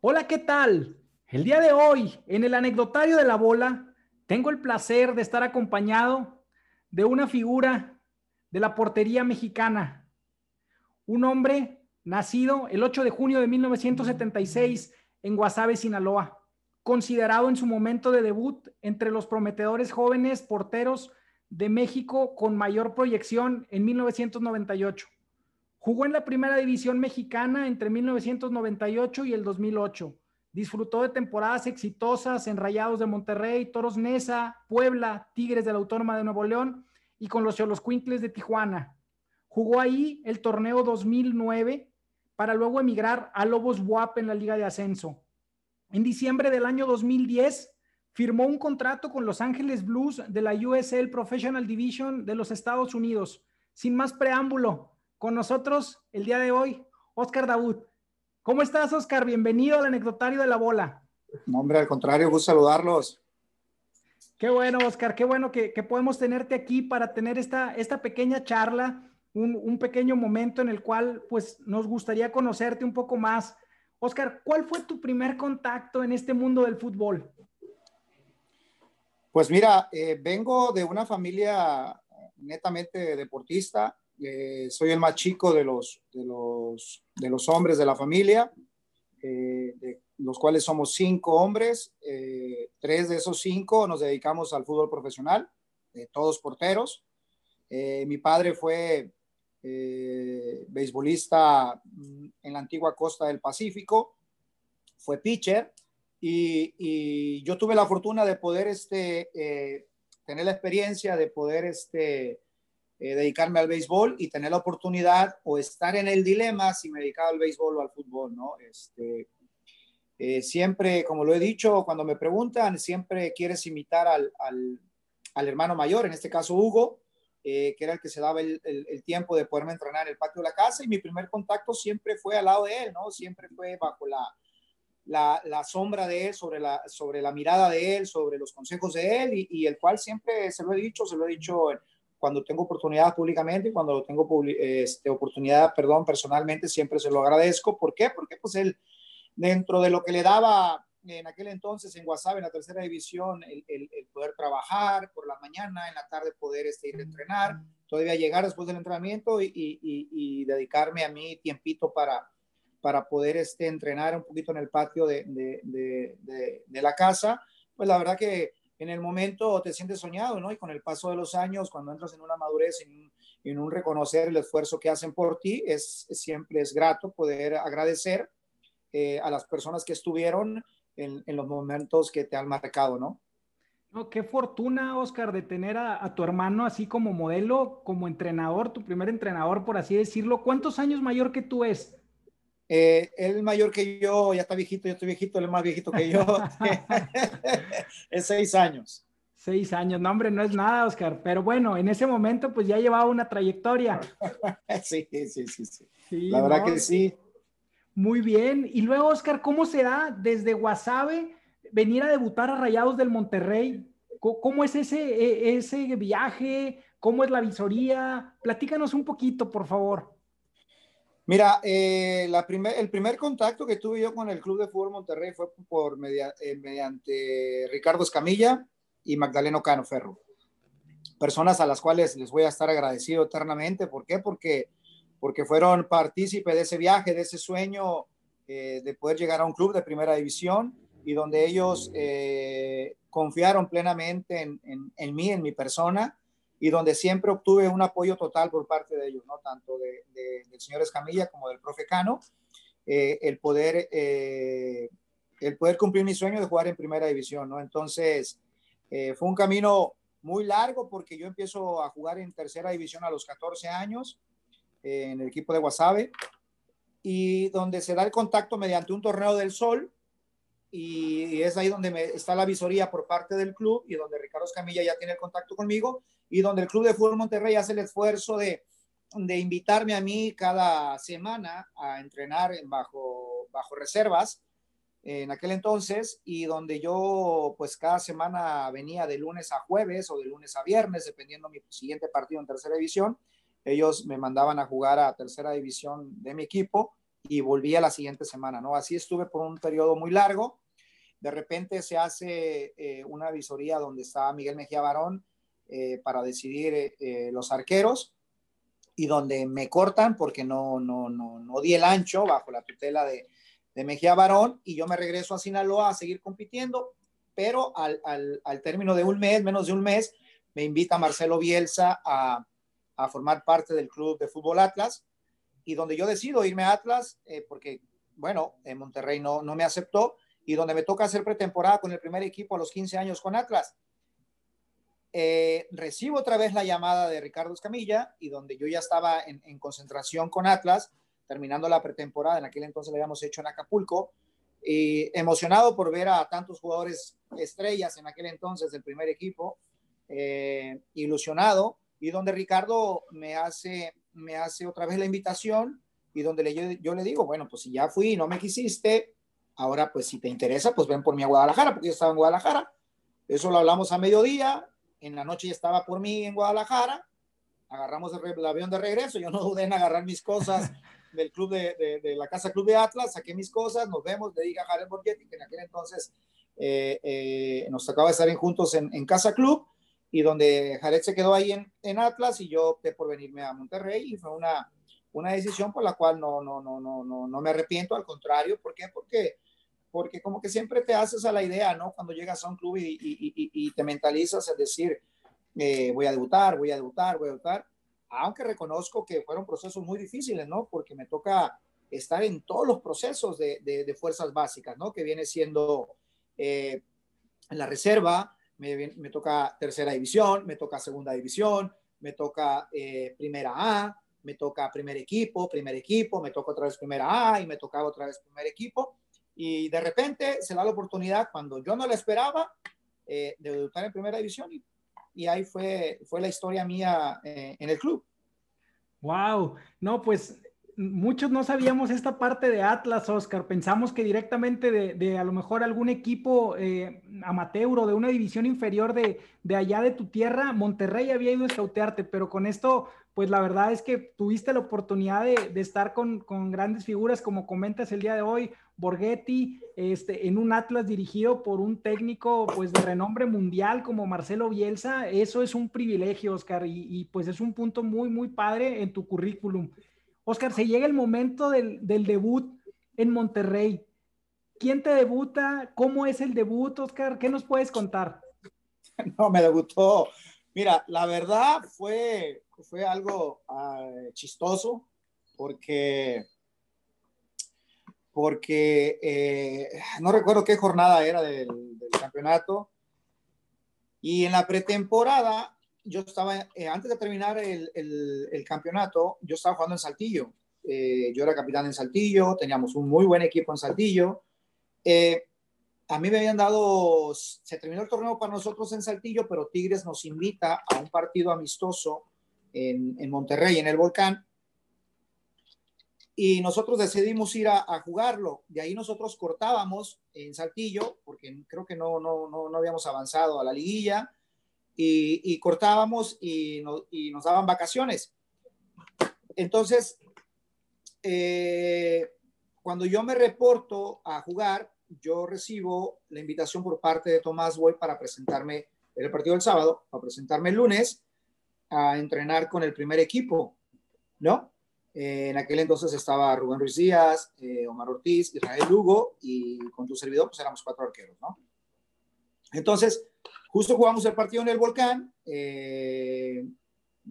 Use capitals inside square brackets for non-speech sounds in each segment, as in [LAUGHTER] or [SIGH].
Hola, ¿qué tal? El día de hoy, en el anecdotario de la bola, tengo el placer de estar acompañado de una figura de la portería mexicana, un hombre nacido el 8 de junio de 1976 en Guasave, Sinaloa, considerado en su momento de debut entre los prometedores jóvenes porteros de México con mayor proyección en 1998. Jugó en la primera división mexicana entre 1998 y el 2008. Disfrutó de temporadas exitosas en Rayados de Monterrey, Toros Nesa, Puebla, Tigres de la Autónoma de Nuevo León y con los Choloscuincles de Tijuana. Jugó ahí el torneo 2009 para luego emigrar a Lobos Buap en la Liga de Ascenso. En diciembre del año 2010 firmó un contrato con Los Ángeles Blues de la USL Professional Division de los Estados Unidos. Sin más preámbulo, con nosotros el día de hoy, Oscar Daud. ¿Cómo estás, Oscar? Bienvenido al anecdotario de la bola. No, hombre, al contrario, gusto saludarlos. Qué bueno, Oscar, qué bueno que, podemos tenerte aquí para tener esta, esta pequeña charla, un, un, pequeño momento en el cual pues nos gustaría conocerte un poco más. Oscar, ¿cuál fue tu primer contacto en este mundo del fútbol? Pues mira, eh, vengo de una familia netamente deportista. Eh, soy el más chico de los, de los, de los hombres de la familia, eh, de los cuales somos cinco hombres. Eh, tres de esos cinco nos dedicamos al fútbol profesional, todos porteros. mi padre fue beisbolista en la antigua costa del Pacífico, fue pitcher y, yo tuve la fortuna de poder este, tener la experiencia de poder este, eh, dedicarme al béisbol y tener la oportunidad o estar en el dilema si me dedicaba al béisbol o al fútbol, ¿no? Este, eh, siempre, como lo he dicho, cuando me preguntan, siempre quieres imitar al hermano mayor, en este caso Hugo, eh, que era el que se daba el, el, tiempo de poderme entrenar en el patio de la casa y mi primer contacto siempre fue al lado de él, ¿no? Siempre fue bajo la, la, la, sombra de él, sobre la, sobre la mirada de él, sobre los consejos de él y, y, el cual siempre se lo he dicho, se lo he dicho cuando tengo oportunidad públicamente y cuando tengo este, oportunidad, perdón, personalmente, siempre se lo agradezco. ¿Por qué? Porque pues él, dentro de lo que le daba en aquel entonces en Guasave, en la tercera división, el, el, poder trabajar por la mañana, en la tarde poder este, ir a entrenar, todavía llegar después del entrenamiento y, y, y, dedicarme a mí tiempito para, para poder este, entrenar un poquito en el patio de, de, de, de la casa, pues la verdad que en el momento te sientes soñado, ¿no? Y con el paso de los años, cuando entras en una madurez, en, en un reconocer el esfuerzo que hacen por ti, es, siempre es grato poder agradecer eh, a las personas que estuvieron en, en, los momentos que te han marcado, ¿no? No, qué fortuna, Oscar, de tener a, a, tu hermano así como modelo, como entrenador, tu primer entrenador, por así decirlo. ¿Cuántos años mayor que tú es? Eh, él mayor que yo, ya está viejito, yo estoy viejito, él es más viejito que yo. [LAUGHS] [LAUGHS] es seis años. Seis años, no hombre, no es nada, Oscar. Pero bueno, en ese momento pues ya llevaba una trayectoria. [LAUGHS] sí, sí, sí, sí. La verdad que sí. Muy bien. Y luego, Oscar, ¿cómo se da desde Guasave venir a debutar a Rayados del Monterrey? ¿Cómo es ese, e, ese viaje? ¿Cómo es la visoría? Platícanos un poquito, por favor. Mira, eh, el primer contacto que tuve yo con el Club de Fútbol Monterrey fue por eh, mediante Ricardo Escamilla y Magdaleno Cano Ferro. Personas a las cuales les voy a estar agradecido eternamente. ¿Por qué? Porque, porque fueron partícipe de ese viaje, de ese sueño eh, de poder llegar a un club de primera división y donde ellos confiaron plenamente en, en, en mí, en mi persona y donde siempre obtuve un apoyo total por parte de ellos, ¿no? tanto de, del señor Escamilla como del profe Cano, eh, el, poder, eh, el poder cumplir mi sueño de jugar en primera división. ¿no? Entonces, eh, fue un camino muy largo porque yo empiezo a jugar en tercera división a los 14 años en el equipo de Guasave y donde se da el contacto mediante un torneo del sol y, es ahí donde me, está la visoría por parte del club y donde Ricardo Escamilla ya tiene el contacto conmigo y donde el Club de Fútbol Monterrey hace el esfuerzo de, de invitarme a mí cada semana a entrenar bajo, bajo reservas en aquel entonces y donde yo pues cada semana venía de lunes a jueves o de lunes a viernes, dependiendo mi siguiente partido en tercera división. Ellos me mandaban a jugar a tercera división de mi equipo y volvía la siguiente semana, ¿no? Así estuve por un periodo muy largo. De repente se hace eh, una visoría donde está Miguel Mejía Barón eh, para decidir eh, los arqueros y donde me cortan porque no, no, no, no di el ancho bajo la tutela de, Mejía Barón y yo me regreso a Sinaloa a seguir compitiendo, pero al, al, término de un mes, menos de un mes, me invita Marcelo Bielsa a, a, formar parte del club de fútbol Atlas y donde yo decido irme a Atlas eh, porque, bueno, en Monterrey no, no me aceptó y donde me toca hacer pretemporada con el primer equipo a los 15 años con Atlas. Eh, recibo otra vez la llamada de Ricardo Escamilla y donde yo ya estaba en, en concentración con Atlas, terminando la pretemporada, en aquel entonces la habíamos hecho en Acapulco, y emocionado por ver a tantos jugadores estrellas en aquel entonces del primer equipo, eh, ilusionado, y donde Ricardo me hace, me hace otra vez la invitación y donde le, yo, yo le digo, bueno, pues si ya fui y no me quisiste, ahora pues si te interesa, pues ven por mí a Guadalajara, porque yo estaba en Guadalajara. Eso lo hablamos a mediodía, en la noche ya estaba por mí en Guadalajara, agarramos el, el avión de regreso, yo no dudé en agarrar mis cosas [LAUGHS] del club de, de, de, la Casa Club de Atlas, saqué mis cosas, nos vemos, le dije a Jared Borghetti, que en aquel entonces eh, eh, nos tocaba estar en, juntos en, en, Casa Club, y donde Jared se quedó ahí en, en, Atlas y yo opté por venirme a Monterrey, y fue una, una decisión por la cual no, no, no, no, no, no me arrepiento, al contrario, ¿por qué? Porque, porque como que siempre te haces a la idea, ¿no? Cuando llegas a un club y, y, y, y te mentalizas, es decir, eh, voy a debutar, voy a debutar, voy a debutar, aunque reconozco que fueron procesos muy difíciles, ¿no? Porque me toca estar en todos los procesos de, de, de fuerzas básicas, ¿no? Que viene siendo eh, la reserva, me, toca tercera división, me toca segunda división, me toca eh, primera A, me toca primer equipo, primer equipo, me toca otra vez primera A y me toca otra vez primer equipo. Y de repente se da la oportunidad cuando yo no la esperaba eh, de debutar en primera división y y ahí fue, fue la historia mía eh, en el club. Wow, no, pues muchos no sabíamos esta parte de Atlas, Oscar. Pensamos que directamente de, a lo mejor algún equipo eh, amateur o de una división inferior de, de, allá de tu tierra, Monterrey había ido a escautearte, pero con esto, pues la verdad es que tuviste la oportunidad de, de estar con, con, grandes figuras, como comentas el día de hoy, Borghetti, este, en un Atlas dirigido por un técnico pues de renombre mundial como Marcelo Bielsa, eso es un privilegio, Oscar, y, y pues es un punto muy, muy padre en tu currículum. Oscar, se llega el momento del, debut en Monterrey. ¿Quién te debuta? ¿Cómo es el debut, Oscar? ¿Qué nos puedes contar? [LAUGHS] No, me debutó. Mira, la verdad fue, fue algo uh, chistoso porque porque eh, no recuerdo qué jornada era del, del, campeonato. Y en la pretemporada, yo estaba, eh, antes de terminar el, el, campeonato, yo estaba jugando en Saltillo. Eh, yo era capitán en Saltillo, teníamos un muy buen equipo en Saltillo. Eh, a mí me habían dado, se terminó el torneo para nosotros en Saltillo, pero Tigres nos invita a un partido amistoso en, en Monterrey, en el Volcán y nosotros decidimos ir a, a, jugarlo. De ahí nosotros cortábamos en Saltillo, porque creo que no, no, no, no habíamos avanzado a la liguilla, y, cortábamos y, nos daban vacaciones. Entonces, eh, cuando yo me reporto a jugar, yo recibo la invitación por parte de Tomás Boy para presentarme en el partido del sábado, para presentarme el lunes a entrenar con el primer equipo, ¿no? Eh, en aquel entonces estaba Rubén Ruiz Díaz, eh, Omar Ortiz, Israel Lugo y con tu servidor pues éramos cuatro arqueros, ¿no? Entonces, justo jugamos el partido en el volcán, eh,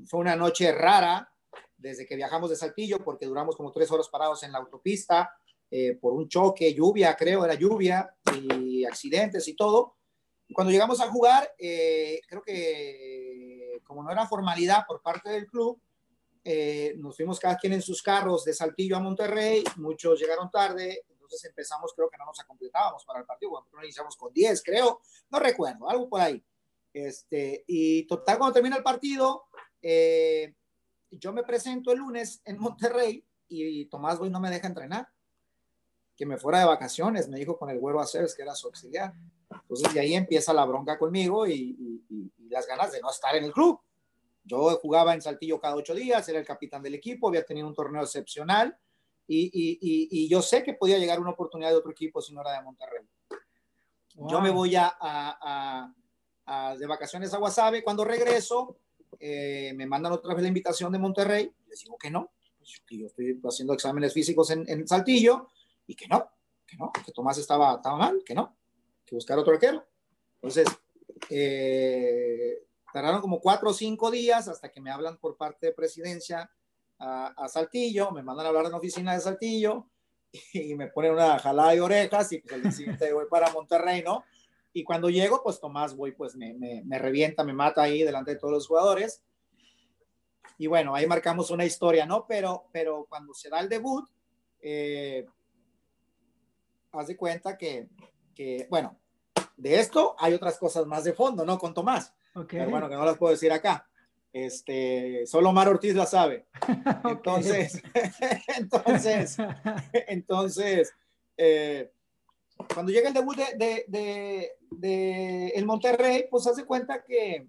fue una noche rara desde que viajamos de Saltillo porque duramos como tres horas parados en la autopista eh, por un choque, lluvia, creo, era lluvia y accidentes y todo. Cuando llegamos a jugar, eh, creo que como no era formalidad por parte del club, eh, nos fuimos cada quien en sus carros de Saltillo a Monterrey, muchos llegaron tarde, entonces empezamos, creo que no nos completábamos para el partido, bueno, iniciamos con 10, creo, no recuerdo, algo por ahí. Este, y total, cuando termina el partido, eh, yo me presento el lunes en Monterrey y Tomás Boy no me deja entrenar. que me fuera de vacaciones, me dijo con el güero Aceves, que era su auxiliar. Entonces, de ahí empieza la bronca conmigo y, las ganas de no estar en el club. Yo jugaba en Saltillo cada ocho días, era el capitán del equipo, había tenido un torneo excepcional y, yo sé que podía llegar una oportunidad de otro equipo si no era de Monterrey. Yo me voy a, a, de vacaciones a Guasave. Cuando regreso, eh, me mandan otra vez la invitación de Monterrey. Les digo que no, pues yo estoy haciendo exámenes físicos en, en Saltillo y que no, que no, que Tomás estaba, estaba mal, que no, que buscar otro arquero. Entonces, eh, tardaron como cuatro o cinco días hasta que me hablan por parte de presidencia a, Saltillo, me mandan a hablar en la oficina de Saltillo [LAUGHS] y me ponen una jalada de orejas y pues el siguiente voy para Monterrey, ¿no? Y cuando llego, pues Tomás voy, pues me, me, me, revienta, me mata ahí delante de todos los jugadores. Y bueno, ahí marcamos una historia, ¿no? Pero, pero cuando se da el debut, eh, haz de cuenta que, que, bueno, de esto hay otras cosas más de fondo, ¿no? Con Tomás. Pero bueno, que no las puedo decir acá. Este, solo Mar Ortiz la sabe. [LAUGHS] Entonces, [LAUGHS] entonces, [LAUGHS] entonces, eh, cuando llega el debut de, de, de, el Monterrey, pues hace cuenta que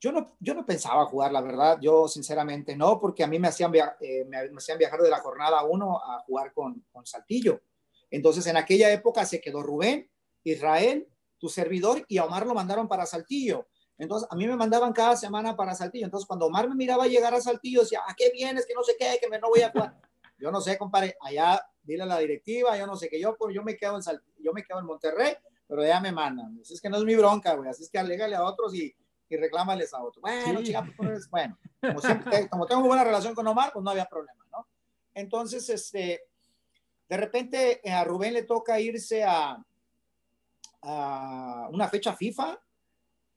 yo no, yo no pensaba jugar, la verdad, yo sinceramente no, porque a mí me hacían, eh, me, hacían viajar de la jornada 1 a jugar con, con Saltillo. Entonces, en aquella época se quedó Rubén, Israel, tu servidor, y a Omar lo mandaron para Saltillo. Entonces, a mí me mandaban cada semana para Saltillo. Entonces, cuando Omar me miraba llegar a Saltillo, decía, ¿a qué vienes? Que no sé qué, que me no voy a jugar. [LAUGHS] Yo no sé, compadre, allá dile a la directiva, yo no sé, que yo, pues, yo me quedo en yo me quedo en Monterrey, pero ya me mandan. Es que no es mi bronca, güey. Así es que alégale a otros y, y reclámales a otros. Bueno, pues, bueno, como, siempre, como tengo buena relación con Omar, pues no había problema, ¿no? Entonces, este, de repente eh, a Rubén le toca irse a, a una fecha FIFA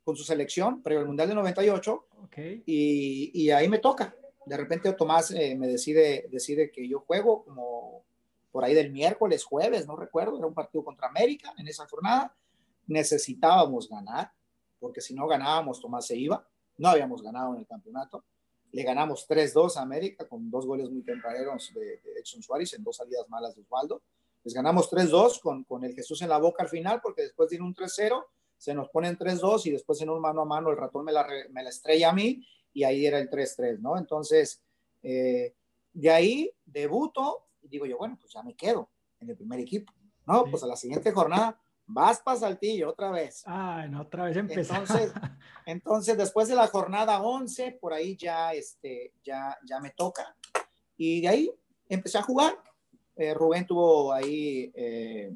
con su selección, pero el Mundial de 98, okay. y, y, ahí me toca. De repente Tomás eh, me decide, decide que yo juego como por ahí del miércoles, jueves, no recuerdo, era un partido contra América en esa jornada. Necesitábamos ganar, porque si no ganábamos, Tomás se iba. No habíamos ganado en el campeonato. Le ganamos 3-2 a América con dos goles muy tempraneros de, de Edson Suárez en dos salidas malas de Osvaldo. Les ganamos 3-2 con, con el Jesús en la boca al final, porque después de un 3-0 se nos ponen 3-2 y después en un mano a mano el ratón me la, me la estrella a mí y ahí era el 3-3, ¿no? Entonces, eh, de ahí debuto y digo yo, bueno, pues ya me quedo en el primer equipo, ¿no? Pues a la siguiente jornada vas para Saltillo otra vez. Ah, no, otra vez empezó. Entonces, [LAUGHS] entonces, después de la jornada 11, por ahí ya, este, ya, ya me toca. Y de ahí empecé a jugar. Eh, Rubén tuvo ahí eh,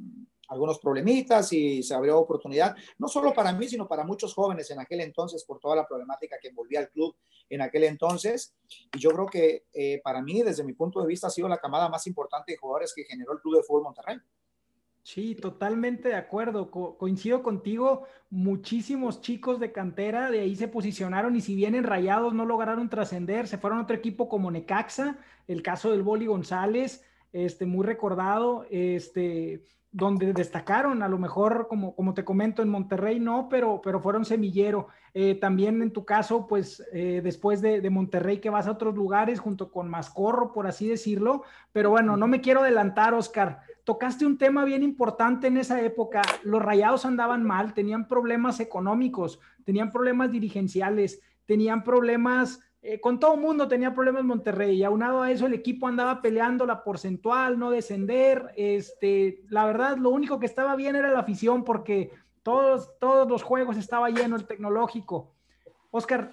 algunos problemitas y se abrió oportunidad, no solo para mí, sino para muchos jóvenes en aquel entonces, por toda la problemática que envolvía al club en aquel entonces. Y yo creo que eh, para mí, desde mi punto de vista, ha sido la camada más importante de jugadores que generó el Club de Fútbol Monterrey. Sí, totalmente de acuerdo. coincido contigo. Muchísimos chicos de cantera de ahí se posicionaron y si bien en Rayados no lograron trascender, se fueron a otro equipo como Necaxa, el caso del Boli González, este, muy recordado, este, donde destacaron, a lo mejor, como, como te comento, en Monterrey no, pero, pero fueron semillero. Eh, también en tu caso, pues eh, después de, de, Monterrey que vas a otros lugares junto con Mascorro, por así decirlo, pero bueno, no me quiero adelantar, Oscar. Tocaste un tema bien importante en esa época. Los rayados andaban mal, tenían problemas económicos, tenían problemas dirigenciales, tenían problemas eh, con todo el mundo tenía problemas Monterrey y aunado a eso el equipo andaba peleando la porcentual, no descender. Este, la verdad, lo único que estaba bien era la afición porque todos, todos los juegos estaba lleno el tecnológico. Oscar,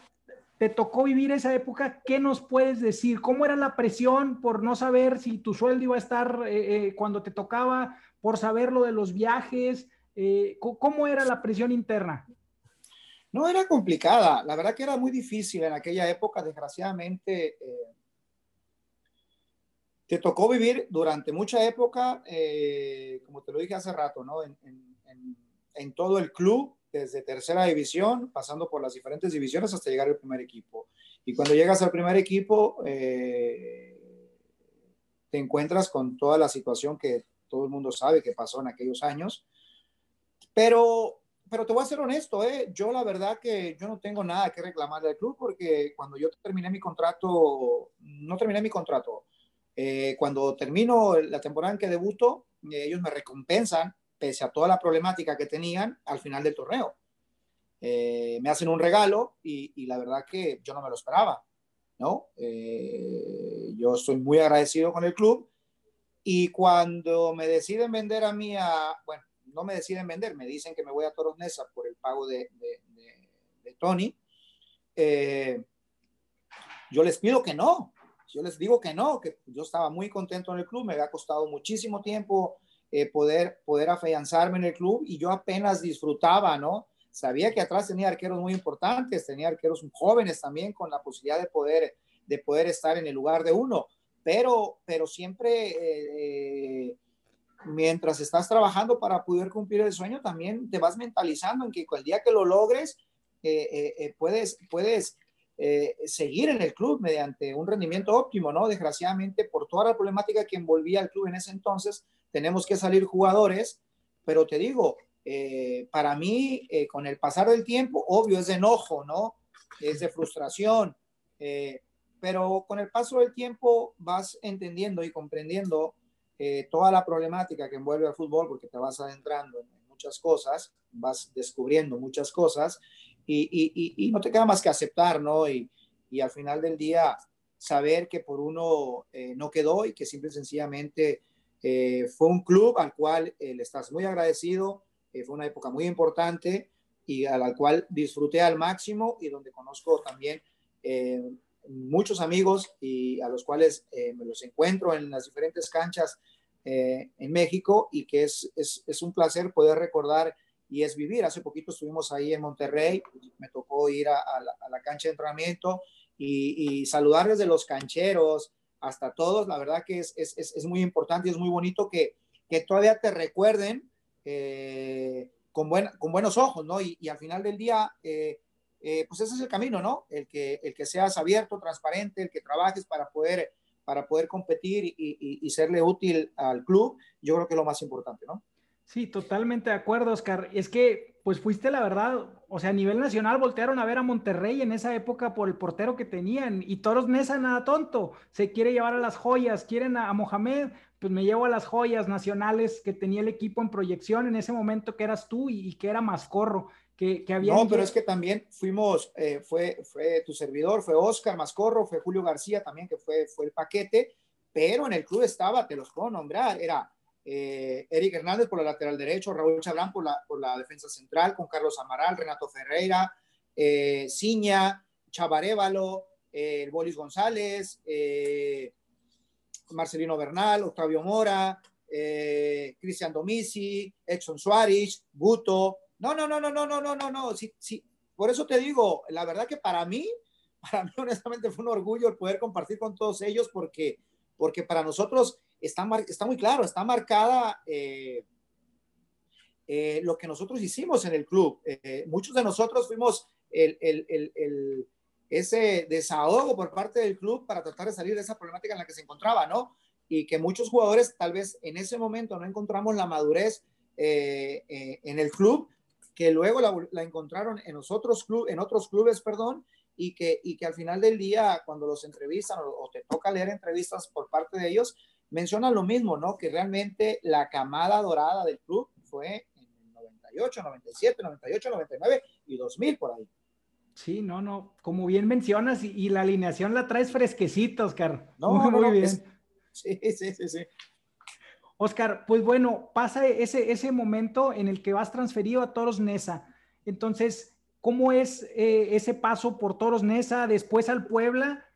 te tocó vivir esa época, ¿qué nos puedes decir? ¿Cómo era la presión por no saber si tu sueldo iba a estar eh, eh, cuando te tocaba, por saber lo de los viajes? ¿Cómo era la presión interna? No era complicada, la verdad que era muy difícil en aquella época, desgraciadamente. Eh, te tocó vivir durante mucha época, eh, como te lo dije hace rato, ¿no? En, todo el club, desde tercera división, pasando por las diferentes divisiones hasta llegar al primer equipo. Y cuando llegas al primer equipo, eh, te encuentras con toda la situación que todo el mundo sabe que pasó en aquellos años. Pero pero te voy a ser honesto, ¿eh? yo la verdad que yo no tengo nada que reclamar del club porque cuando yo terminé mi contrato, no terminé mi contrato, Eh, cuando termino la temporada en que debuto, eh, ellos me recompensan, pese a toda la problemática que tenían, al final del torneo. Eh, me hacen un regalo y, la verdad que yo no me lo esperaba, ¿no? yo estoy muy agradecido con el club y cuando me deciden vender a mí, a, bueno, no me deciden vender, me dicen que me voy a Toros Nesa por el pago de, de Tony, yo les pido que no, yo les digo que no, que yo estaba muy contento en el club, me había costado muchísimo tiempo eh, poder, poder afianzarme en el club y yo apenas disfrutaba, ¿no? Sabía que atrás tenía arqueros muy importantes, tenía arqueros jóvenes también con la posibilidad de poder, de poder estar en el lugar de uno, pero, pero siempre, eh, eh, mientras estás trabajando para poder cumplir el sueño, también te vas mentalizando en que el día que lo logres, puedes, puedes eh, seguir en el club mediante un rendimiento óptimo, ¿no? Desgraciadamente, por toda la problemática que envolvía al club en ese entonces, tenemos que salir jugadores, pero te digo, eh, para mí, eh, con el pasar del tiempo, obvio, es de enojo, ¿no? Es de frustración, pero con el paso del tiempo vas entendiendo y comprendiendo toda la problemática que envuelve al fútbol, porque te vas adentrando en muchas cosas, vas descubriendo muchas cosas y, no te queda más que aceptar, ¿no? Y, al final del día saber que por uno eh, no quedó y que simple y sencillamente eh, fue un club al cual eh, le estás muy agradecido, fue una época muy importante y a la cual disfruté al máximo y donde conozco también muchos amigos y a los cuales me los encuentro en las diferentes canchas en México y que es, es, es un placer poder recordar y es vivir. Hace poquito estuvimos ahí en Monterrey, me tocó ir a, la, cancha de entrenamiento y, y, saludar desde los cancheros hasta todos. La verdad que es, es, es muy importante y es muy bonito que, que todavía te recuerden eh, con, buen, con buenos ojos, ¿no? Y, al final del día, eh, eh, pues ese es el camino, ¿no? El que, el que seas abierto, transparente, el que trabajes para poder, para poder competir y, y, y serle útil al club, yo creo que es lo más importante, ¿no? Sí, totalmente de acuerdo, Oscar. Es que, pues fuiste la verdad, o sea, a nivel nacional voltearon a ver a Monterrey en esa época por el portero que tenían y Toros Nesa nada tonto, se quiere llevar a las joyas, quieren a, Mohamed, pues me llevo a las joyas nacionales que tenía el equipo en proyección en ese momento que eras tú y, que era Mascorro, que, que había... No, pero es que también fuimos, eh, fue, fue tu servidor, fue Oscar Mascorro, fue Julio García también, que fue, fue el paquete, pero en el club estaba, te los puedo nombrar, era eh, Eric Hernández por la lateral derecho, Raúl Chabrán por la, por la defensa central, con Carlos Amaral, Renato Ferreira, eh, Ciña, Chavarévalo, eh, el Bolis González, eh, Marcelino Bernal, Octavio Mora, Cristian Domisi, Edson Suárez, Guto. No, no, no, no, no, no, no, no, no. Sí, sí. Por eso te digo, la verdad que para mí, [LAUGHS] para mí honestamente fue un orgullo el poder compartir con todos ellos porque, porque para nosotros está, está muy claro, está marcada eh, eh, lo que nosotros hicimos en el club. Eh, muchos de nosotros fuimos el, el, el, ese desahogo por parte del club para tratar de salir de esa problemática en la que se encontraba, ¿no? Y que muchos jugadores tal vez en ese momento no encontramos la madurez en el club, que luego la, la encontraron en, nosotros club, en otros clubes, perdón, y que, y que al final del día, cuando los entrevistan o, o, te toca leer entrevistas por parte de ellos, mencionan lo mismo, ¿no? Que realmente la camada dorada del club fue en el 98, 97, 98, 99 y 2000 por ahí. Sí, no, no, como bien mencionas, y, la alineación la traes fresquecita, Oscar. No, muy, bien. sí, sí, sí, sí. Oscar, pues bueno, pasa ese, ese momento en el que vas transferido a Toros Nesa. Entonces, ¿cómo es eh, ese paso por Toros Nesa, después al Puebla?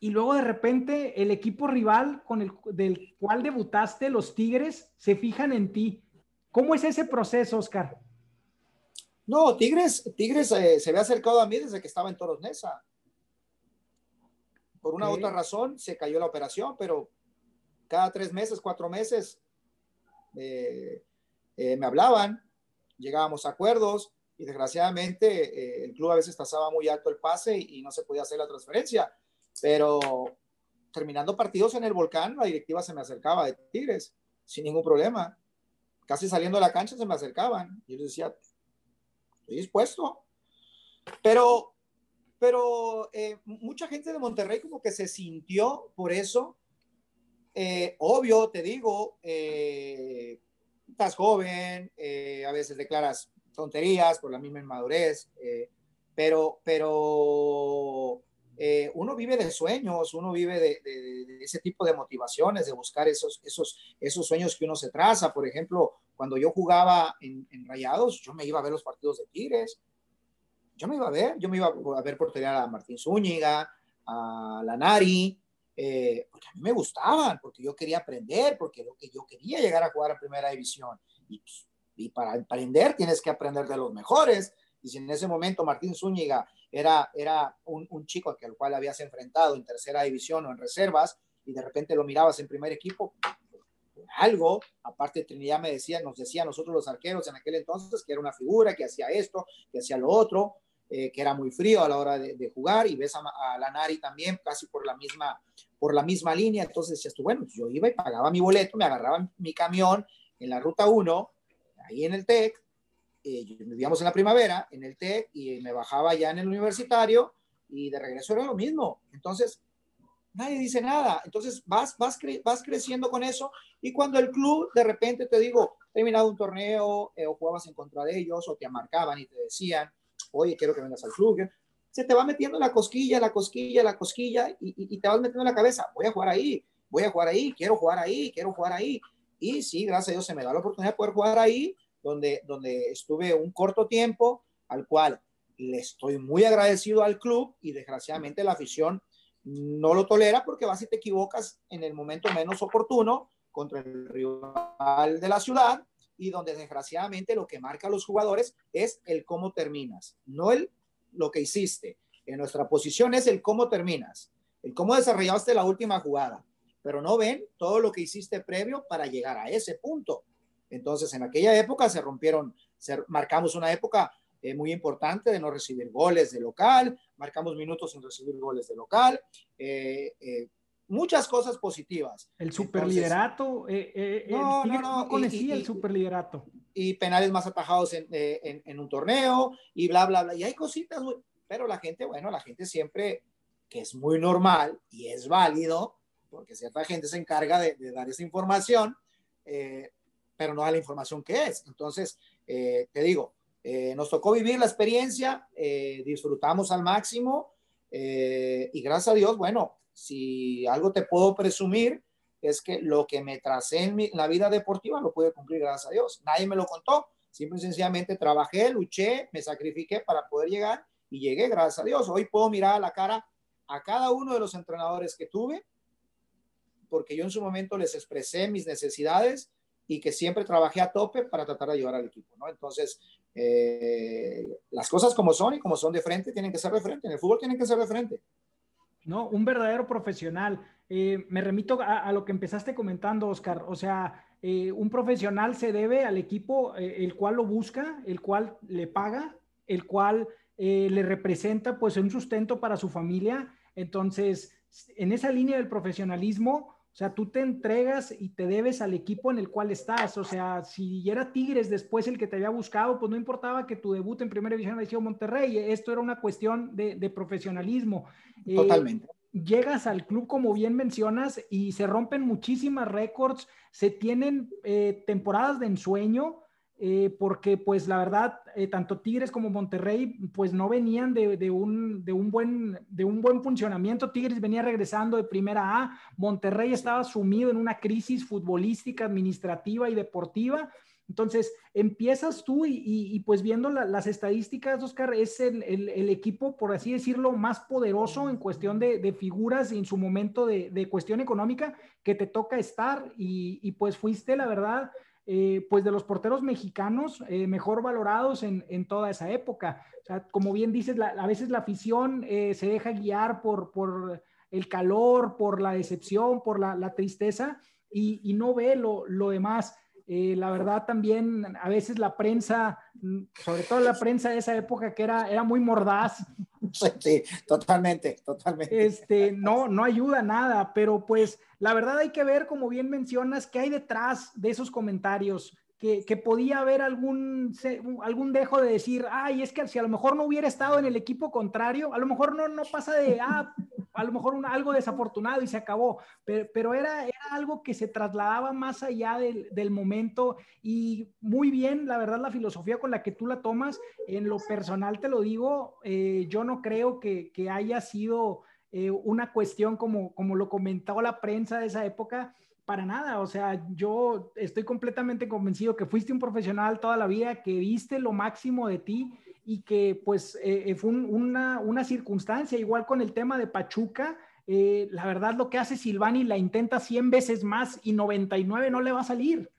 y luego de repente el equipo rival con el del cual debutaste, los Tigres, se fijan en ti. ¿Cómo es ese proceso, Oscar? No, Tigres, Tigres eh, se ve acercado a mí desde que estaba en Toros Nesa. Por una u otra razón se cayó la operación, pero cada tres meses, cuatro meses eh, eh, me hablaban, llegábamos a acuerdos y desgraciadamente el club a veces tasaba muy alto el pase y no se podía hacer la transferencia pero terminando partidos en el volcán, la directiva se me acercaba de Tigres, sin ningún problema. Casi saliendo de la cancha se me acercaban. Yo les decía, estoy dispuesto. Pero, pero eh, mucha gente de Monterrey como que se sintió por eso eh, obvio, te digo, eh, estás joven, eh, a veces declaras tonterías por la misma inmadurez, pero, pero uno vive de sueños, uno vive de, ese tipo de motivaciones, de buscar esos, esos, esos sueños que uno se traza. Por ejemplo, cuando yo jugaba en, en Rayados, yo me iba a ver los partidos de Tigres, yo me iba a ver, yo me iba a ver portería a Martín Zúñiga, a Lanari, eh, porque a mí me gustaban, porque yo quería aprender, porque lo que yo quería llegar a jugar a primera división. Y, pues, y para aprender tienes que aprender de los mejores. Y si en ese momento Martín Zúñiga era, era un, un chico al cual habías enfrentado en tercera división o en reservas, y de repente lo mirabas en primer equipo, algo, aparte Trinidad me decía, nos decía nosotros los arqueros en aquel entonces que era una figura, que hacía esto, que hacía lo otro, eh, que era muy frío a la hora de, jugar, y ves a, a, Lanari también casi por la misma, por la misma línea, entonces decías tú, bueno, yo iba y pagaba mi boleto, me agarraba mi camión en la ruta 1, ahí en el TEC, eh, vivíamos en la primavera, en el TEC, y me bajaba ya en el universitario, y de regreso era lo mismo, entonces nadie dice nada, entonces vas, vas, vas creciendo con eso, y cuando el club de repente te digo, terminado un torneo, eh, o jugabas en contra de ellos, o te marcaban y te decían, oye, quiero que vengas al club. Se te va metiendo la cosquilla, la cosquilla, la cosquilla y, te vas metiendo en la cabeza, voy a jugar ahí, voy a jugar ahí, quiero jugar ahí, quiero jugar ahí. Y sí, gracias a Dios se me da la oportunidad de poder jugar ahí, donde, donde estuve un corto tiempo, al cual le estoy muy agradecido al club y desgraciadamente la afición no lo tolera porque vas y te equivocas en el momento menos oportuno contra el rival de la ciudad y donde desgraciadamente lo que marca a los jugadores es el cómo terminas, no el lo que hiciste. En nuestra posición es el cómo terminas, el cómo desarrollaste la última jugada, pero no ven todo lo que hiciste previo para llegar a ese punto. Entonces, en aquella época se rompieron, se, marcamos una época eh, muy importante de no recibir goles de local, marcamos minutos sin recibir goles de local, eh, eh, muchas cosas positivas. El superliderato, eh, eh, no, no, no, conocía el superliderato. Y penales más atajados en, eh, en, un torneo y bla, bla, bla. Y hay cositas, pero la gente, bueno, la gente siempre, que es muy normal y es válido, porque cierta gente se encarga de, dar esa información, eh, pero no da la información que es. Entonces, te digo, nos tocó vivir la experiencia, disfrutamos al máximo y gracias a Dios, bueno, si algo te puedo presumir, es que lo que me tracé en, la vida deportiva lo pude cumplir, gracias a Dios. Nadie me lo contó, simple y sencillamente trabajé, luché, me sacrifiqué para poder llegar y llegué, gracias a Dios. Hoy puedo mirar a la cara a cada uno de los entrenadores que tuve, porque yo en su momento les expresé mis necesidades y que siempre trabajé a tope para tratar de ayudar al equipo, ¿no? Entonces, eh, las cosas como son y como son de frente, tienen que ser de frente. En el fútbol tienen que ser de frente. ¿No? Un verdadero profesional. Eh, me remito a, lo que empezaste comentando, Oscar. O sea, eh, un profesional se debe al equipo eh, el cual lo busca, el cual le paga, el cual le representa pues un sustento para su familia. Entonces, en esa línea del profesionalismo, sea, tú te entregas y te debes al equipo en el cual estás. O sea, si era Tigres después el que te había buscado, pues no importaba que tu debut en primera división había sido Monterrey. Esto era una cuestión de profesionalismo. Eh, Totalmente. llegas al club, como bien mencionas, y se rompen muchísimas récords, se tienen eh, temporadas de ensueño, eh, porque pues la verdad, tanto Tigres como Monterrey, pues no venían de, un, de, un buen, de un buen funcionamiento. Tigres venía regresando de primera A, Monterrey estaba sumido en una crisis futbolística, administrativa y deportiva. Entonces, empiezas tú y, pues viendo las estadísticas, Oscar, es el, equipo, por así decirlo, más poderoso en cuestión de, figuras y en su momento de, cuestión económica que te toca estar. Y, pues fuiste, la verdad, eh, pues de los porteros mexicanos eh, mejor valorados en, toda esa época. O sea, como bien dices, a veces la afición eh, se deja guiar por, por el calor, por la decepción, por la, tristeza y, no ve lo, lo demás. La verdad también a veces la prensa, sobre todo la prensa de esa época que era, era muy mordaz. [LAUGHS] Sí, totalmente, totalmente. Este, no, no ayuda nada, pero pues la verdad hay que ver, como bien mencionas, qué hay detrás de esos comentarios. Que, que, podía haber algún, algún dejo de decir, ay, es que si a lo mejor no hubiera estado en el equipo contrario, a lo mejor no, no pasa de, ah, a lo mejor un, algo desafortunado y se acabó, pero, pero era, era algo que se trasladaba más allá del, del, momento y muy bien, la verdad, la filosofía con la que tú la tomas, en lo personal te lo digo, eh, yo no creo que, que haya sido eh, una cuestión como, como lo comentaba la prensa de esa época, para nada, o sea, yo estoy completamente convencido que fuiste un profesional toda la vida, que viste lo máximo de ti y que pues eh, fue una, una circunstancia, igual con el tema de Pachuca, eh, la verdad lo que hace Silvani la intenta 100 veces más y 99 no le va a salir.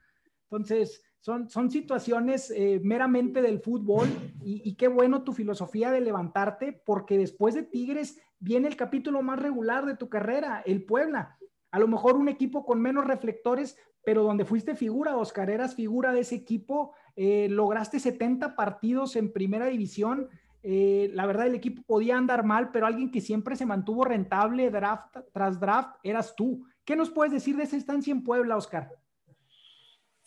Entonces, son, son situaciones eh, meramente del fútbol y, qué bueno tu filosofía de levantarte porque después de Tigres viene el capítulo más regular de tu carrera, el Puebla. A lo mejor un equipo con menos reflectores, pero donde fuiste figura, Oscar, eras figura de ese equipo, eh, lograste 70 partidos en primera división, eh, la verdad, el equipo podía andar mal, pero alguien que siempre se mantuvo rentable draft tras draft eras tú. ¿Qué nos puedes decir de esa estancia en Puebla, Oscar?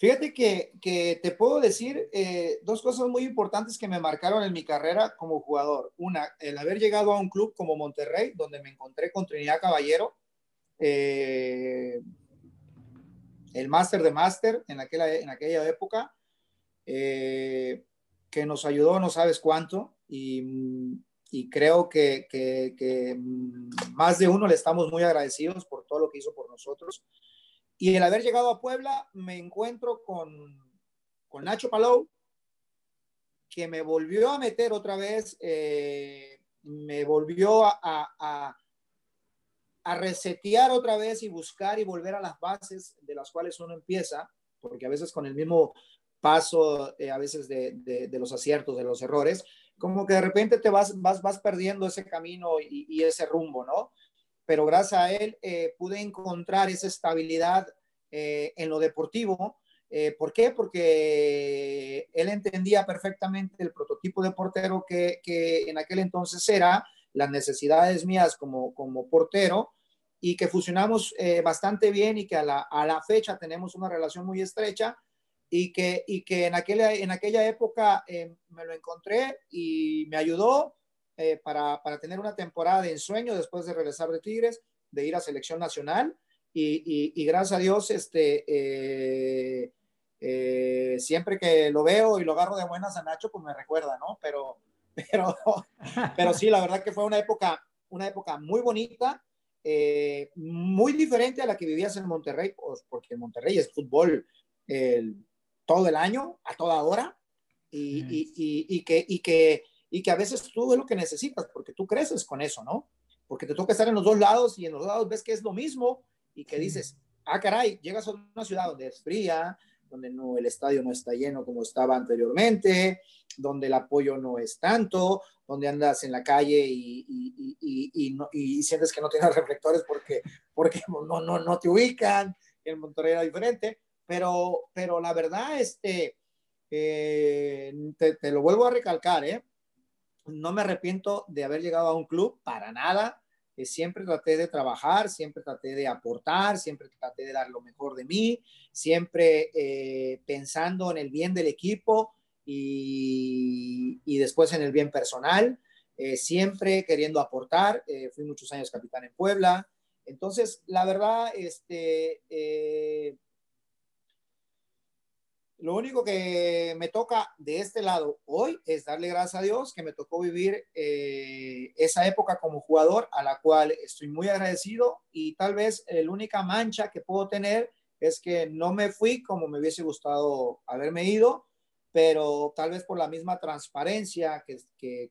Fíjate que, que te puedo decir eh, dos cosas muy importantes que me marcaron en mi carrera como jugador. Una, el haber llegado a un club como Monterrey, donde me encontré con Trinidad Caballero, eh, el máster de máster en aquella, en aquella época, que nos ayudó no sabes cuánto, y, creo que, que, más de uno le estamos muy agradecidos por todo lo que hizo por nosotros. Y el haber llegado a Puebla, me encuentro con, con Nacho Palou, que me volvió a meter otra vez, eh, me volvió a, a, a, resetear otra vez y buscar y volver a las bases de las cuales uno empieza, porque a veces con el mismo paso, eh, a veces de, de, los aciertos, de los errores, como que de repente te vas, vas, vas perdiendo ese camino y, ese rumbo, ¿no? Pero gracias a él eh, pude encontrar esa estabilidad eh, en lo deportivo. Eh, ¿Por qué? Porque él entendía perfectamente el prototipo de portero que, que en aquel entonces era, las necesidades mías como, como portero y que fusionamos bastante bien y que a la, a la fecha tenemos una relación muy estrecha y que, y que en, aquella, en aquella época eh, me lo encontré y me ayudó eh, para, para, tener una temporada de ensueño después de regresar de Tigres, de ir a selección nacional y, y, gracias a Dios, este, eh, siempre que lo veo y lo agarro de buenas a Nacho, pues me recuerda, ¿no? Pero, [LAUGHS] pero, pero sí, la verdad que fue una época, una época muy bonita, muy diferente a la que vivías en Monterrey, pues, porque en Monterrey es fútbol, el, todo el año, a toda hora, y, y, y, que, y, que, y que a veces tú es lo que necesitas, porque tú creces con eso, ¿no? Porque te toca estar en los dos lados y en los dos lados ves que es lo mismo y que dices, ah, caray, llegas a una ciudad donde es fría, donde no, el estadio no está lleno como estaba anteriormente, donde el apoyo no es tanto, donde andas en la calle y, y, y, y no, sientes que no tienes [LAUGHS] reflectores porque, porque [LAUGHS] no, no, no te ubican, en Monterrey era diferente, pero, pero la verdad, este, eh, te, lo vuelvo a recalcar, ¿eh? No me arrepiento de haber llegado a un club para nada. Eh, siempre traté de trabajar, siempre traté de aportar, siempre traté de dar lo mejor de mí, siempre eh, pensando en el bien del equipo y, y después en el bien personal, siempre queriendo aportar. fui muchos años capitán en Puebla. Entonces, la verdad, este, lo único que me toca de este lado hoy es darle gracias a Dios que me tocó vivir eh, esa época como jugador a la cual estoy muy agradecido y tal vez la única mancha que puedo tener es que no me fui como me hubiese gustado haberme ido, pero tal vez por la misma transparencia que, que,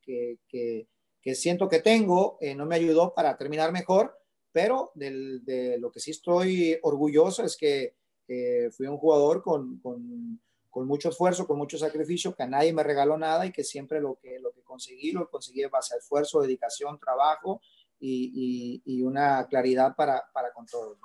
que, que siento que tengo, eh, no me ayudó para terminar mejor, pero de lo que sí estoy orgulloso es que fui un jugador con, con, con, mucho esfuerzo, con mucho sacrificio, que a nadie me regaló nada y que siempre lo que, lo que conseguí, lo conseguí base a esfuerzo, dedicación, trabajo y, y, una claridad para, para con todos.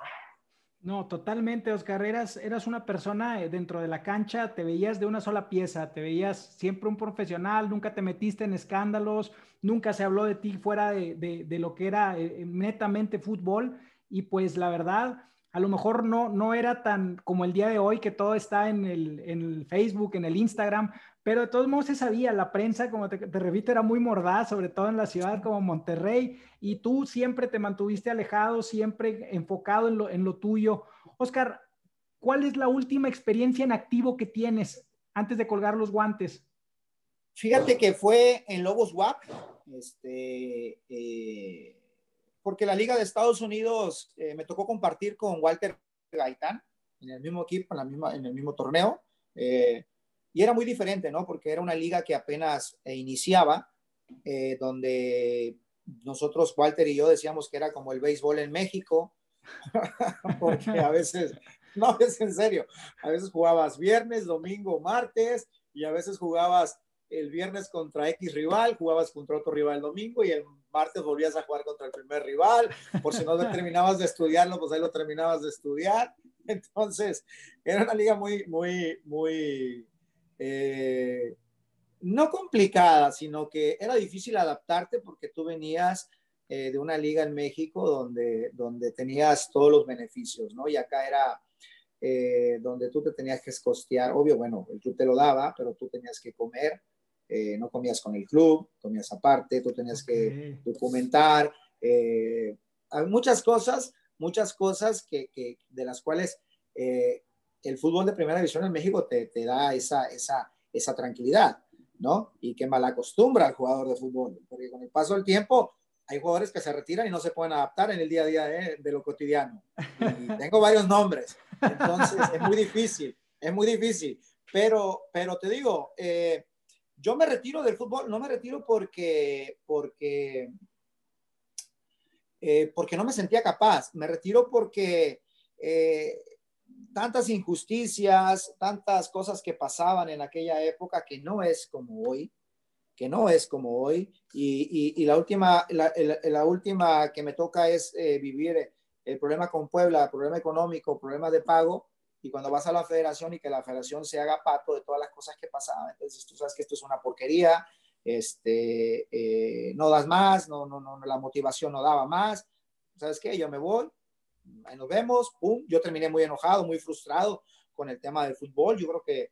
¿no? Totalmente, Oscar. Eras, eras una persona eh, dentro de la cancha, te veías de una sola pieza, te veías siempre un profesional, nunca te metiste en escándalos, nunca se habló de ti fuera de, de, de lo que era eh, netamente fútbol. Y pues la verdad, a lo mejor no, no era tan como el día de hoy, que todo está en el, en el Facebook, en el Instagram, pero de todos modos se sabía, la prensa, como te, repito, era muy mordaz, sobre todo en la ciudad como Monterrey, y tú siempre te mantuviste alejado, siempre enfocado en lo, en lo tuyo. Oscar, ¿cuál es la última experiencia en activo que tienes antes de colgar los guantes? Fíjate que fue en Lobos WAP, este, eh, porque la Liga de Estados Unidos eh, me tocó compartir con Walter Gaitán en el mismo equipo, en, la misma, en el mismo torneo. Eh, y era muy diferente, ¿no? Porque era una liga que apenas iniciaba, donde nosotros, Walter y yo, decíamos que era como el béisbol en México, [LAUGHS] porque a veces, [LAUGHS] no, es en serio, a veces jugabas viernes, domingo, martes, y a veces jugabas el viernes contra X rival, jugabas contra otro rival el domingo y el martes volvías a jugar contra el primer rival, por si no [LAUGHS] terminabas de estudiarlo, pues ahí lo terminabas de estudiar. [LAUGHS] Entonces, era una liga muy, muy, muy, eh, no complicada, sino que era difícil adaptarte porque tú venías eh, de una liga en México donde, donde tenías todos los beneficios, ¿no? Y acá era eh, donde tú te tenías que escostear, obvio, bueno, el club te lo daba, pero tú tenías que comer, eh, no comías con el club, comías aparte, tú tenías que documentar, hay muchas cosas, muchas cosas que, que de las cuales el fútbol de primera división en México te, te da esa, esa, esa tranquilidad. ¿no? Y que mal acostumbra al jugador de fútbol, porque con el paso del tiempo hay jugadores que se retiran y no se pueden adaptar en el día a día de, lo cotidiano. Y [LAUGHS] tengo varios nombres, entonces es muy difícil, es muy difícil, pero, pero te digo, eh, yo me retiro del fútbol, no me retiro porque, porque, eh, porque no me sentía capaz, me retiro porque eh, tantas injusticias, tantas cosas que pasaban en aquella época que no es como hoy, que no es como hoy. Y, la, última, la, última que me toca es eh, vivir el problema con Puebla, el problema económico, el problema de pago. Y cuando vas a la federación y que la federación se haga pato de todas las cosas que pasaban, entonces tú sabes que esto es una porquería, este, eh, no das más, no, no, no, la motivación no daba más. ¿Sabes qué? Yo me voy, ahí nos vemos, pum, yo terminé muy enojado, muy frustrado con el tema del fútbol, yo creo que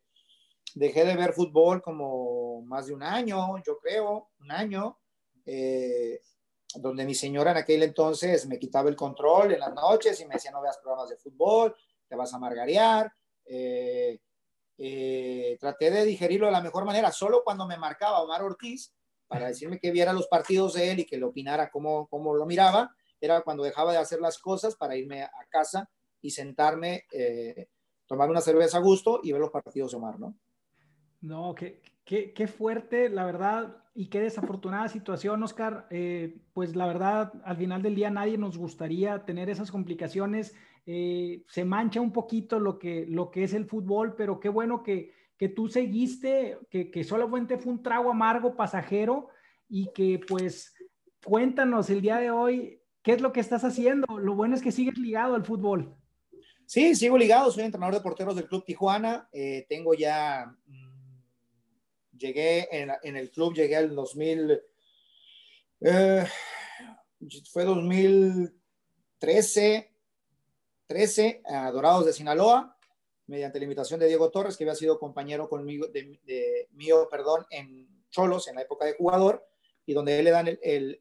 dejé de ver fútbol como más de un año, yo creo, un año, eh, donde mi señora en aquel entonces me quitaba el control en las noches y me decía no veas programas de fútbol, te vas a margarear. Eh, eh, traté de digerirlo de la mejor manera, solo cuando me marcaba Omar Ortiz para decirme que viera los partidos de él y que lo opinara cómo, cómo lo miraba, era cuando dejaba de hacer las cosas para irme a casa y sentarme, eh, tomar una cerveza a gusto y ver los partidos de Omar, ¿no? No, qué, qué, qué fuerte, la verdad, y qué desafortunada situación, Oscar. Eh, pues la verdad, al final del día nadie nos gustaría tener esas complicaciones. Eh, se mancha un poquito lo que, lo que es el fútbol, pero qué bueno que, que tú seguiste, que, que solamente fue un trago amargo pasajero y que pues cuéntanos el día de hoy ¿Qué es lo que estás haciendo? Lo bueno es que sigues ligado al fútbol. Sí, sigo ligado. Soy entrenador de porteros del Club Tijuana. Eh, tengo ya, mm, llegué en, el club, llegué al 2000, eh, fue 2013, 13, a Dorados de Sinaloa, mediante la invitación de Diego Torres, que había sido compañero conmigo, de, mío, perdón, en Cholos, en la época de jugador, y donde él le dan el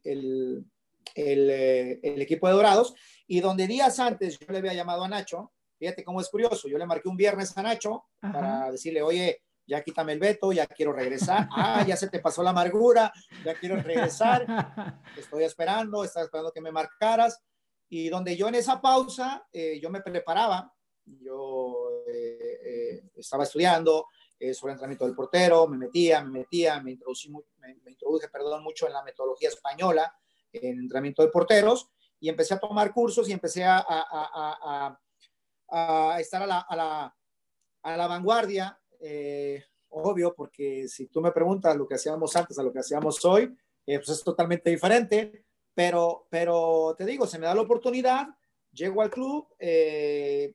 eh, el, equipo de Dorados, y donde días antes yo le había llamado a Nacho, fíjate cómo es curioso, yo le marqué un viernes a Nacho para decirle, oye, ya quítame el veto, ya quiero regresar, [LAUGHS] ah, ya se te pasó la amargura, ya quiero regresar, [LAUGHS] estoy esperando, estaba esperando que me marcaras, y donde yo en esa pausa, eh, yo me preparaba, yo eh, estaba estudiando sobre el entrenamiento del portero, me metía, me metía, me, introducí, me, me introduje, perdón, mucho en la metodología española, en entrenamiento de porteros y empecé a tomar cursos y empecé a, a, a, a estar a la, a la, vanguardia, eh, obvio, porque si tú me preguntas lo que hacíamos antes a lo que hacíamos hoy, eh, pues es totalmente diferente, pero, pero te digo, se me da la oportunidad, llego al club, eh,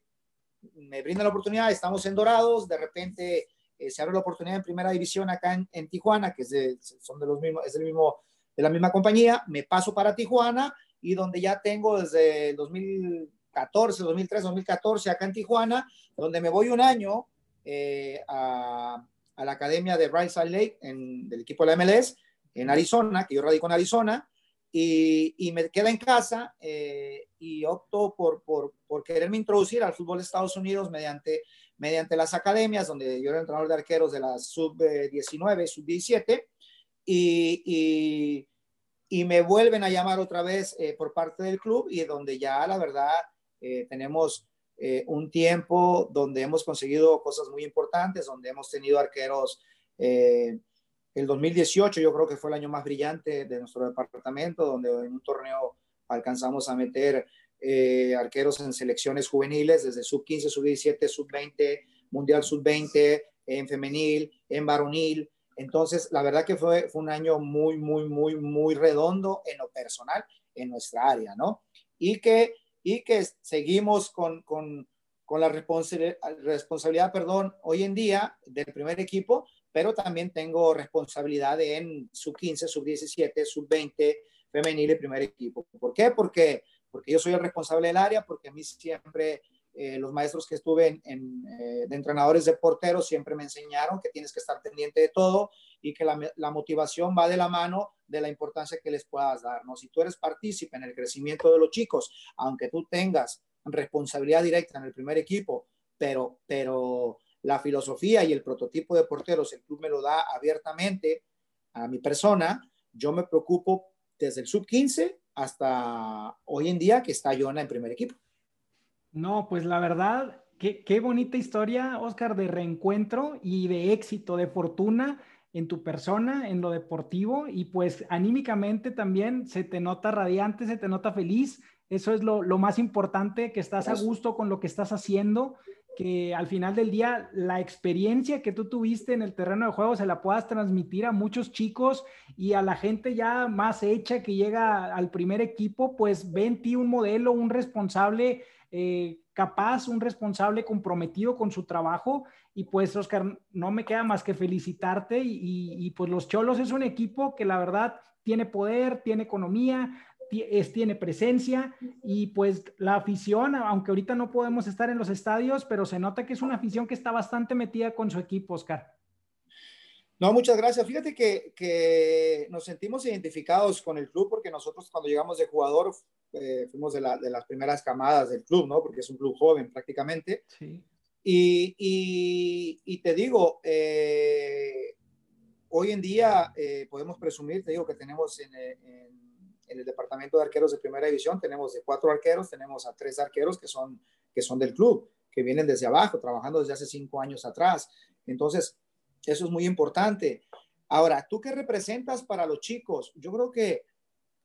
me brinda la oportunidad, estamos en Dorados, de repente se abre la oportunidad en primera división acá en, en Tijuana, que es de, son de los mismos, es el mismo de la misma compañía, me paso para Tijuana y donde ya tengo desde 2014, 2013, 2014 acá en Tijuana, donde me voy un año eh, a, a, la academia de Salt Lake en, del equipo de la MLS en Arizona, que yo radico en Arizona, y, me queda en casa eh, y opto por, por, por, quererme introducir al fútbol de Estados Unidos mediante, mediante las academias, donde yo era entrenador de arqueros de la sub-19, sub-17, y, y, y, me vuelven a llamar otra vez eh, por parte del club y donde ya la verdad eh, tenemos un tiempo donde hemos conseguido cosas muy importantes, donde hemos tenido arqueros el 2018 yo creo que fue el año más brillante de nuestro departamento, donde en un torneo alcanzamos a meter eh, arqueros en selecciones juveniles, desde sub 15, sub 17, sub 20, mundial sub 20, en femenil, en varonil. Entonces, la verdad que fue, fue un año muy, muy, muy, muy redondo en lo personal, en nuestra área, ¿no? Y que, y que seguimos con, con, con la responsabilidad, responsabilidad, perdón, hoy en día del primer equipo, pero también tengo responsabilidad en sub 15, sub 17, sub 20, femenil y primer equipo. ¿Por qué? Porque, porque yo soy el responsable del área, porque a mí siempre eh, los maestros que estuve en, eh, de entrenadores de porteros siempre me enseñaron que tienes que estar pendiente de todo y que la, la, motivación va de la mano de la importancia que les puedas dar. ¿no? Si tú eres partícipe en el crecimiento de los chicos, aunque tú tengas responsabilidad directa en el primer equipo, pero, pero la filosofía y el prototipo de porteros, el club me lo da abiertamente a mi persona, yo me preocupo desde el sub 15 hasta hoy en día que está Jonah en primer equipo. No, pues la verdad, qué, qué bonita historia, Oscar, de reencuentro y de éxito, de fortuna en tu persona, en lo deportivo y pues anímicamente también se te nota radiante, se te nota feliz. Eso es lo, lo más importante, que estás a gusto con lo que estás haciendo que al final del día la experiencia que tú tuviste en el terreno de juego se la puedas transmitir a muchos chicos y a la gente ya más hecha que llega al primer equipo, pues ve en ti un modelo, un responsable eh, capaz, un responsable comprometido con su trabajo. Y pues, Oscar, no me queda más que felicitarte y, y pues los Cholos es un equipo que la verdad tiene poder, tiene economía, es, tiene presencia y pues la afición, aunque ahorita no podemos estar en los estadios, pero se nota que es una afición que está bastante metida con su equipo, Oscar. No, muchas gracias. Fíjate que, que nos sentimos identificados con el club porque nosotros cuando llegamos de jugador eh, fuimos de, la, de, las primeras camadas del club, ¿no? Porque es un club joven prácticamente. Sí. Y, y, y te digo, eh, hoy en día eh, podemos presumir, te digo que tenemos en, en en el departamento de arqueros de primera división tenemos de cuatro arqueros, tenemos a tres arqueros que son, que son del club, que vienen desde abajo, trabajando desde hace cinco años atrás. Entonces, eso es muy importante. Ahora, ¿tú qué representas para los chicos? Yo creo que,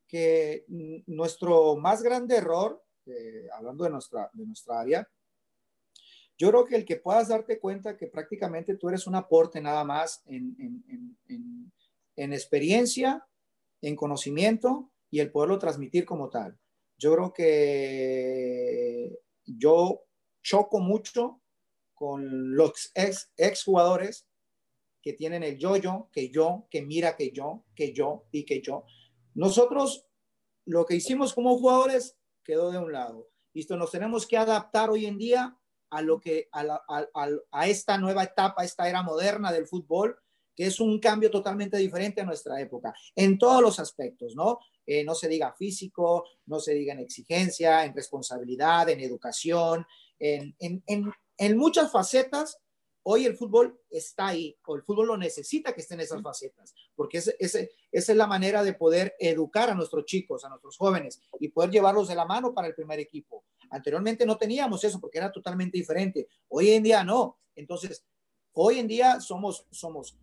que nuestro más grande error, eh, hablando de nuestra, de nuestra área, yo creo que el que puedas darte cuenta que prácticamente tú eres un aporte nada más en, en, en, en experiencia, en conocimiento y el poderlo transmitir como tal. Yo creo que yo choco mucho con los ex, ex jugadores que tienen el yo-yo, que yo, que mira que yo, que yo y que yo. Nosotros lo que hicimos como jugadores quedó de un lado. Listo, nos tenemos que adaptar hoy en día a lo que a, a, a, esta nueva etapa, a esta era moderna del fútbol, que es un cambio totalmente diferente a nuestra época, en todos los aspectos, ¿no? Eh, no se diga físico, no se diga en exigencia, en responsabilidad, en educación, en, en, en, en muchas facetas. Hoy el fútbol está ahí, o el fútbol lo necesita que esté en esas facetas, porque ese, ese, esa es la manera de poder educar a nuestros chicos, a nuestros jóvenes y poder llevarlos de la mano para el primer equipo. Anteriormente no teníamos eso porque era totalmente diferente. Hoy en día no. Entonces, hoy en día somos, somos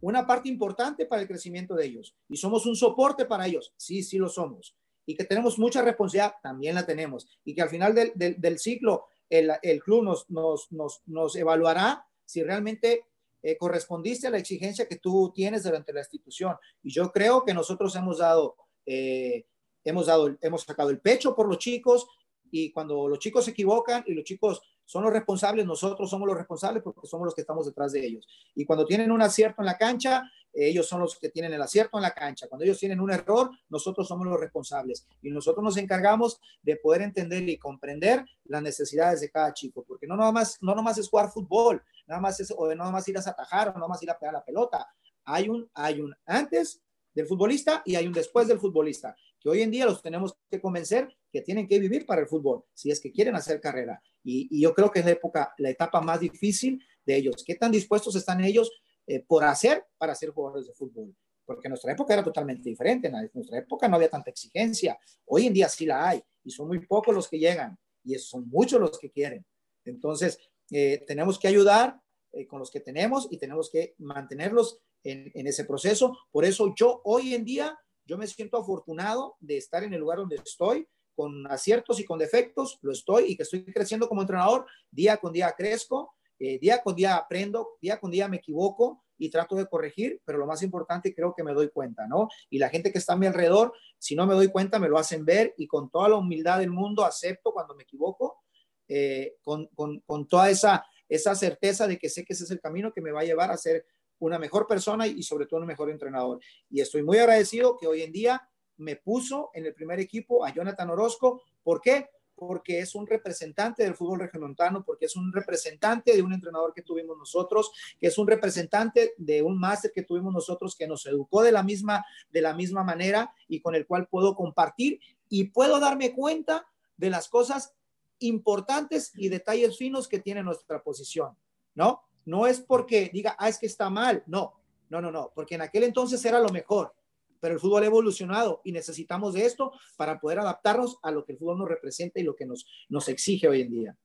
una parte importante para el crecimiento de ellos y somos un soporte para ellos. Sí, sí lo somos. Y que tenemos mucha responsabilidad, también la tenemos. Y que al final del, del, ciclo el, el, club nos, nos, nos, nos, evaluará si realmente eh, correspondiste a la exigencia que tú tienes durante la institución. Y yo creo que nosotros hemos dado, eh, hemos dado, hemos sacado el pecho por los chicos y cuando los chicos se equivocan y los chicos son los responsables, nosotros somos los responsables porque somos los que estamos detrás de ellos. Y cuando tienen un acierto en la cancha, ellos son los que tienen el acierto en la cancha. Cuando ellos tienen un error, nosotros somos los responsables. Y nosotros nos encargamos de poder entender y comprender las necesidades de cada chico, porque no nomás, no nomás es jugar fútbol, nada más es, o no nomás ir a atajar, o no nomás ir a pegar la pelota. Hay un, hay un antes del futbolista y hay un después del futbolista. Que hoy en día los tenemos que convencer que tienen que vivir para el fútbol, si es que quieren hacer carrera. Y, yo creo que es la época, la etapa más difícil de ellos. ¿Qué tan dispuestos están ellos eh, por hacer para ser jugadores de fútbol? Porque nuestra época era totalmente diferente. En nuestra época no había tanta exigencia. Hoy en día sí la hay y son muy pocos los que llegan y son muchos los que quieren. Entonces, eh, tenemos que ayudar eh, con los que tenemos y tenemos que mantenerlos en, en ese proceso. Por eso yo hoy en día yo me siento afortunado de estar en el lugar donde estoy, con aciertos y con defectos, lo estoy y que estoy creciendo como entrenador, día con día crezco, eh, día con día aprendo, día con día me equivoco y trato de corregir, pero lo más importante creo que me doy cuenta, ¿no? Y la gente que está a mi alrededor, si no me doy cuenta, me lo hacen ver y con toda la humildad del mundo acepto cuando me equivoco, eh, con, con, con, toda esa, esa certeza de que sé que ese es el camino que me va a llevar a ser una mejor persona y sobre todo un mejor entrenador. Y estoy muy agradecido que hoy en día me puso en el primer equipo a Jonathan Orozco. ¿Por qué? Porque es un representante del fútbol regiomontano, porque es un representante de un entrenador que tuvimos nosotros, que es un representante de un máster que tuvimos nosotros, que nos educó de la misma, de la misma manera y con el cual puedo compartir y puedo darme cuenta de las cosas importantes y detalles finos que tiene nuestra posición, ¿no? No es porque diga, ah, es que está mal. No, no, no, no, porque en aquel entonces era lo mejor, pero el fútbol ha evolucionado y necesitamos de esto para poder adaptarnos a lo que el fútbol nos representa y lo que nos, nos exige hoy en día.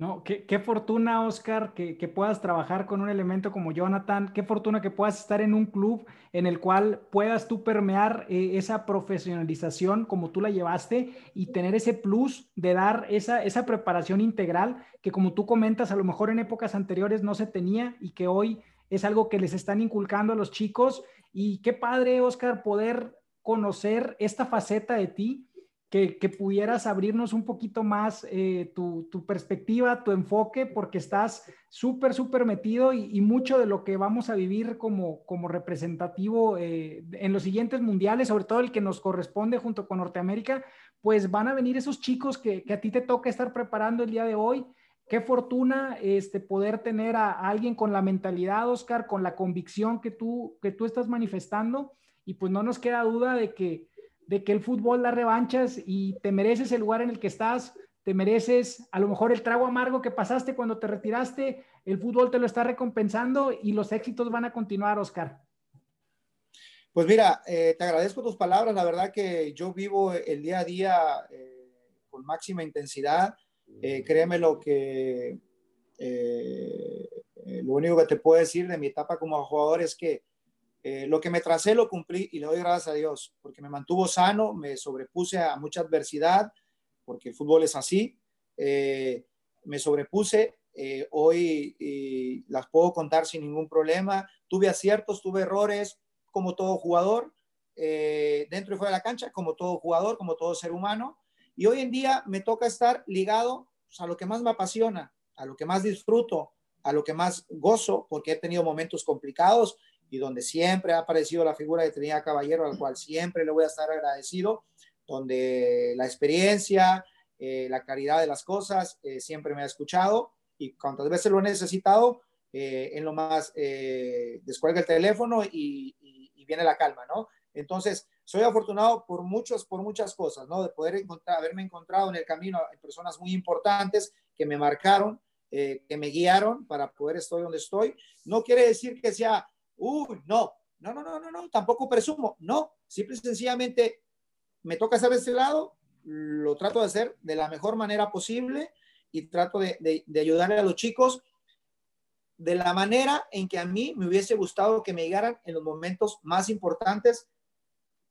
No, qué, qué fortuna, Oscar, que, que, puedas trabajar con un elemento como Jonathan. Qué fortuna que puedas estar en un club en el cual puedas tú permear eh, esa profesionalización como tú la llevaste y tener ese plus de dar esa, esa preparación integral que, como tú comentas, a lo mejor en épocas anteriores no se tenía y que hoy es algo que les están inculcando a los chicos. Y qué padre, Oscar, poder conocer esta faceta de ti que, pudieras abrirnos un poquito más eh, tu, perspectiva, tu enfoque, porque estás súper, súper metido y, mucho de lo que vamos a vivir como, como representativo eh, en los siguientes mundiales, sobre todo el que nos corresponde junto con Norteamérica, pues van a venir esos chicos que, a ti te toca estar preparando el día de hoy. Qué fortuna este, poder tener a alguien con la mentalidad, Oscar, con la convicción que tú, que tú estás manifestando. Y pues no nos queda duda de que, de que el fútbol da revanchas y te mereces el lugar en el que estás, te mereces a lo mejor el trago amargo que pasaste cuando te retiraste, el fútbol te lo está recompensando y los éxitos van a continuar, Oscar. Pues mira, eh, te agradezco tus palabras, la verdad que yo vivo el día a día eh, con máxima intensidad, eh, créeme lo que lo único que te puedo decir de mi etapa como jugador es que eh, lo que me tracé lo cumplí y le doy gracias a Dios, porque me mantuvo sano, me sobrepuse a mucha adversidad, porque el fútbol es así. Eh, me sobrepuse, eh, hoy las puedo contar sin ningún problema. Tuve aciertos, tuve errores, como todo jugador, dentro y fuera de la cancha, como todo jugador, como todo ser humano. Y hoy en día me toca estar ligado a lo que más me apasiona, a lo que más disfruto, a lo que más gozo, porque he tenido momentos complicados y donde siempre ha aparecido la figura de Trinidad Caballero, al cual siempre le voy a estar agradecido, donde la experiencia, eh, la claridad de las cosas eh, siempre me ha escuchado y cuantas veces lo he necesitado, eh, en lo más descuelga el teléfono y, viene la calma, ¿no? Entonces, soy afortunado por, muchos, por muchas cosas, ¿no? De poder encontrar, haberme encontrado en el camino a personas muy importantes que me marcaron, que me guiaron para poder estar donde estoy. No quiere decir que sea uy, no, no, no, no, no, no, tampoco presumo, no, simple y sencillamente me toca estar de este lado, lo trato de hacer de la mejor manera posible y trato de, de, ayudarle a los chicos de la manera en que a mí me hubiese gustado que me llegaran en los momentos más importantes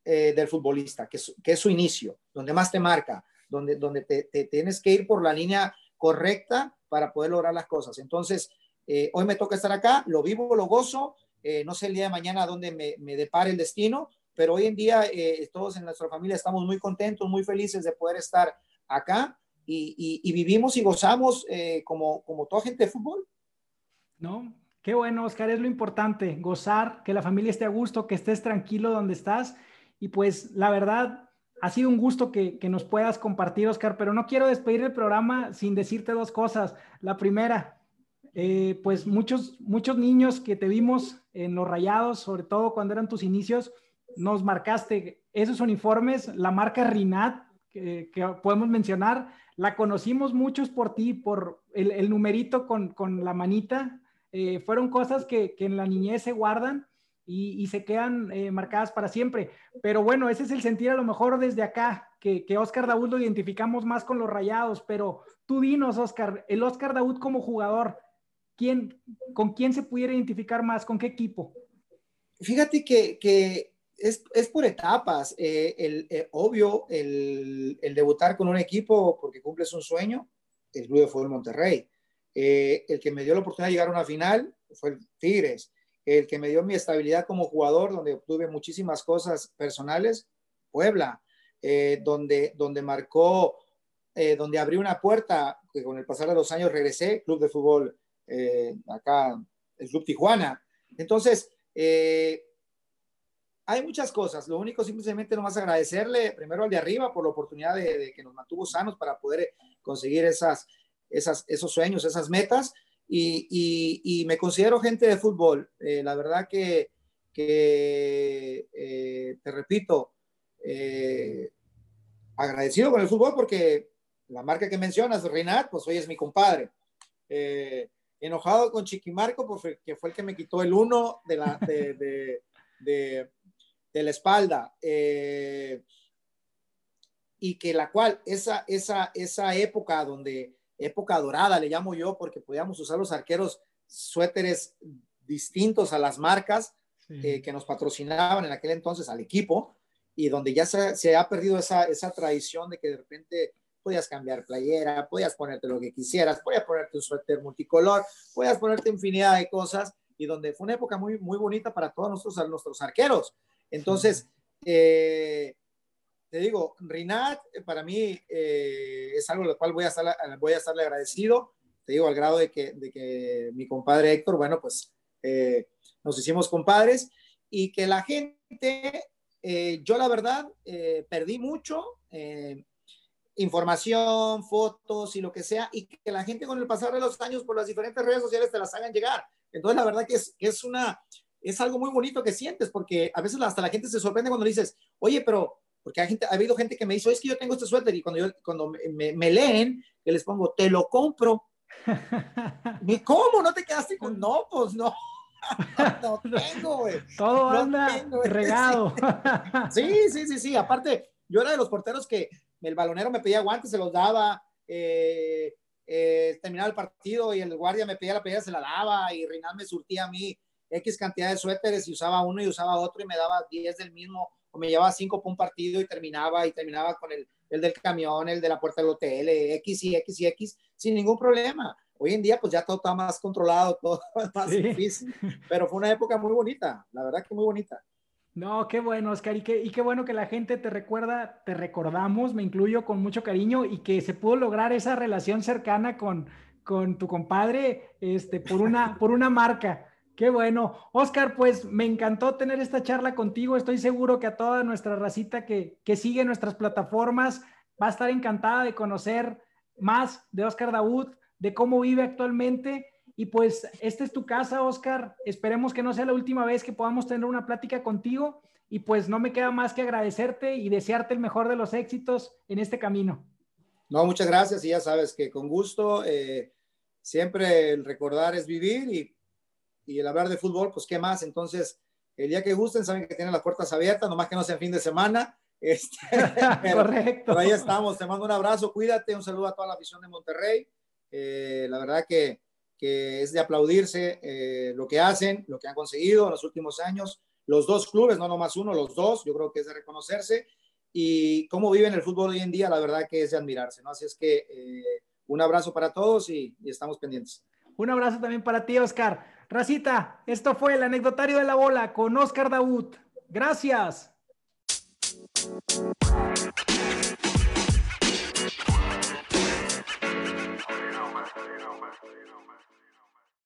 eh, del futbolista, que que es, su inicio, donde más te marca, donde, donde te, te, tienes que ir por la línea correcta para poder lograr las cosas. Entonces, eh, hoy me toca estar acá, lo vivo, lo gozo eh, no sé el día de mañana dónde me, me depare el destino, pero hoy en día eh, todos en nuestra familia estamos muy contentos, muy felices de poder estar acá y, vivimos y gozamos eh, como, como toda gente de fútbol. No, qué bueno, Oscar, es lo importante, gozar, que la familia esté a gusto, que estés tranquilo donde estás. Y pues la verdad, ha sido un gusto que, que, nos puedas compartir, Oscar, pero no quiero despedir el programa sin decirte dos cosas. La primera, eh, pues muchos, muchos niños que te vimos en los rayados, sobre todo cuando eran tus inicios, nos marcaste esos uniformes, la marca Rinat, que, podemos mencionar, la conocimos muchos por ti, por el, numerito con, la manita. Eh, fueron cosas que, en la niñez se guardan y, se quedan eh, marcadas para siempre. Pero bueno, ese es el sentir a lo mejor desde acá, que, que Oscar Daud lo identificamos más con los rayados, pero tú dinos, Oscar, el Oscar Daud como jugador, ¿quién, ¿con quién se pudiera identificar más? ¿Con qué equipo? Fíjate que, es, por etapas. Eh, el, eh, obvio, el, debutar con un equipo porque cumples un sueño, el Club de Fútbol Monterrey. Eh, el que me dio la oportunidad de llegar a una final fue el Tigres el que me dio mi estabilidad como jugador, donde obtuve muchísimas cosas personales, Puebla, donde, donde marcó, donde abrió una puerta, que con el pasar de los años regresé, Club de Fútbol, eh, acá, el Club Tijuana. Entonces, hay muchas cosas. Lo único simplemente nomás agradecerle primero al de arriba por la oportunidad de, que nos mantuvo sanos para poder conseguir esas, esas, esos sueños, esas metas y, me considero gente de fútbol. Eh, la verdad que, eh, te repito, eh, agradecido con el fútbol porque la marca que mencionas, Rinat, pues hoy es mi compadre. Enojado con Chiquimarco porque fue el que me quitó el uno de la, de, de, la espalda. y que la cual, esa, esa, esa época donde época dorada, le llamo yo, porque podíamos usar los arqueros suéteres distintos a las marcas eh, que nos patrocinaban en aquel entonces al equipo y donde ya se, ha perdido esa, esa tradición de que de repente podías cambiar playera, podías ponerte lo que quisieras, podías ponerte un suéter multicolor, podías ponerte infinidad de cosas y donde fue una época muy, muy bonita para todos nuestros, nuestros arqueros. Entonces, eh, te digo, Rinat eh, para mí eh, es algo lo cual voy a, estar, voy a estarle agradecido, te digo, al grado de que, de que mi compadre Héctor, bueno, pues eh, nos hicimos compadres y que la gente, yo la verdad, perdí mucho información, fotos y lo que sea, y que la gente con el pasar de los años por las diferentes redes sociales te las hagan llegar. Entonces, la verdad que es, es una, es algo muy bonito que sientes, porque a veces hasta la gente se sorprende cuando dices, oye, pero porque gente, ha habido gente que me dice, es que yo tengo este suéter y cuando, yo, cuando me, leen, que les pongo, te lo compro. [LAUGHS] ¿Y cómo? ¿No te quedaste con? [LAUGHS] No, pues no. [LAUGHS] no tengo, güey. Todo anda regado. Sí, sí, sí, sí. Aparte, yo era de los porteros que el balonero me pedía guantes, se los daba. Eh, eh, terminaba el partido y el guardia me pedía la pedida, se la daba y Reinal me surtía a mí X cantidad de suéteres y usaba uno y usaba otro y me daba 10 del mismo o me llevaba cinco por un partido y terminaba y terminaba con el, el del camión, el de la puerta del hotel, X y X y X, sin ningún problema. Hoy en día pues ya todo está más controlado, [LAUGHS] todo más difícil, pero fue una época muy bonita, la verdad que muy bonita. No, qué bueno, Oscar, y qué, bueno que la gente te recuerda, te recordamos, me incluyo con mucho cariño y que se pudo lograr esa relación cercana con, tu compadre este, por, una, por una marca. Qué bueno. Oscar, pues me encantó tener esta charla contigo. Estoy seguro que a toda nuestra racita que, sigue nuestras plataformas va a estar encantada de conocer más de Oscar Daud, de cómo vive actualmente. Y pues esta es tu casa, Oscar. Esperemos que no sea la última vez que podamos tener una plática contigo. Y pues no me queda más que agradecerte y desearte el mejor de los éxitos en este camino. No, muchas gracias. Y ya sabes que con gusto, eh, siempre el recordar es vivir y y el hablar de fútbol, pues qué más. Entonces, el día que gusten, saben que tienen las puertas abiertas, nomás que no sea en fin de semana. [LAUGHS] Este, [LAUGHS] Correcto. ahí estamos. Te mando un abrazo, cuídate, un saludo a toda la afición de Monterrey. Eh, la verdad que, que, es de aplaudirse eh, lo que hacen, lo que han conseguido en los últimos años. Los dos clubes, no nomás uno, los dos, yo creo que es de reconocerse. Y cómo viven el fútbol hoy en día, la verdad que es de admirarse, ¿no? Así es que eh, un abrazo para todos y, y estamos pendientes. Un abrazo también para ti, Oscar. Racita, esto fue el anecdotario de la bola con Oscar Daud. Gracias.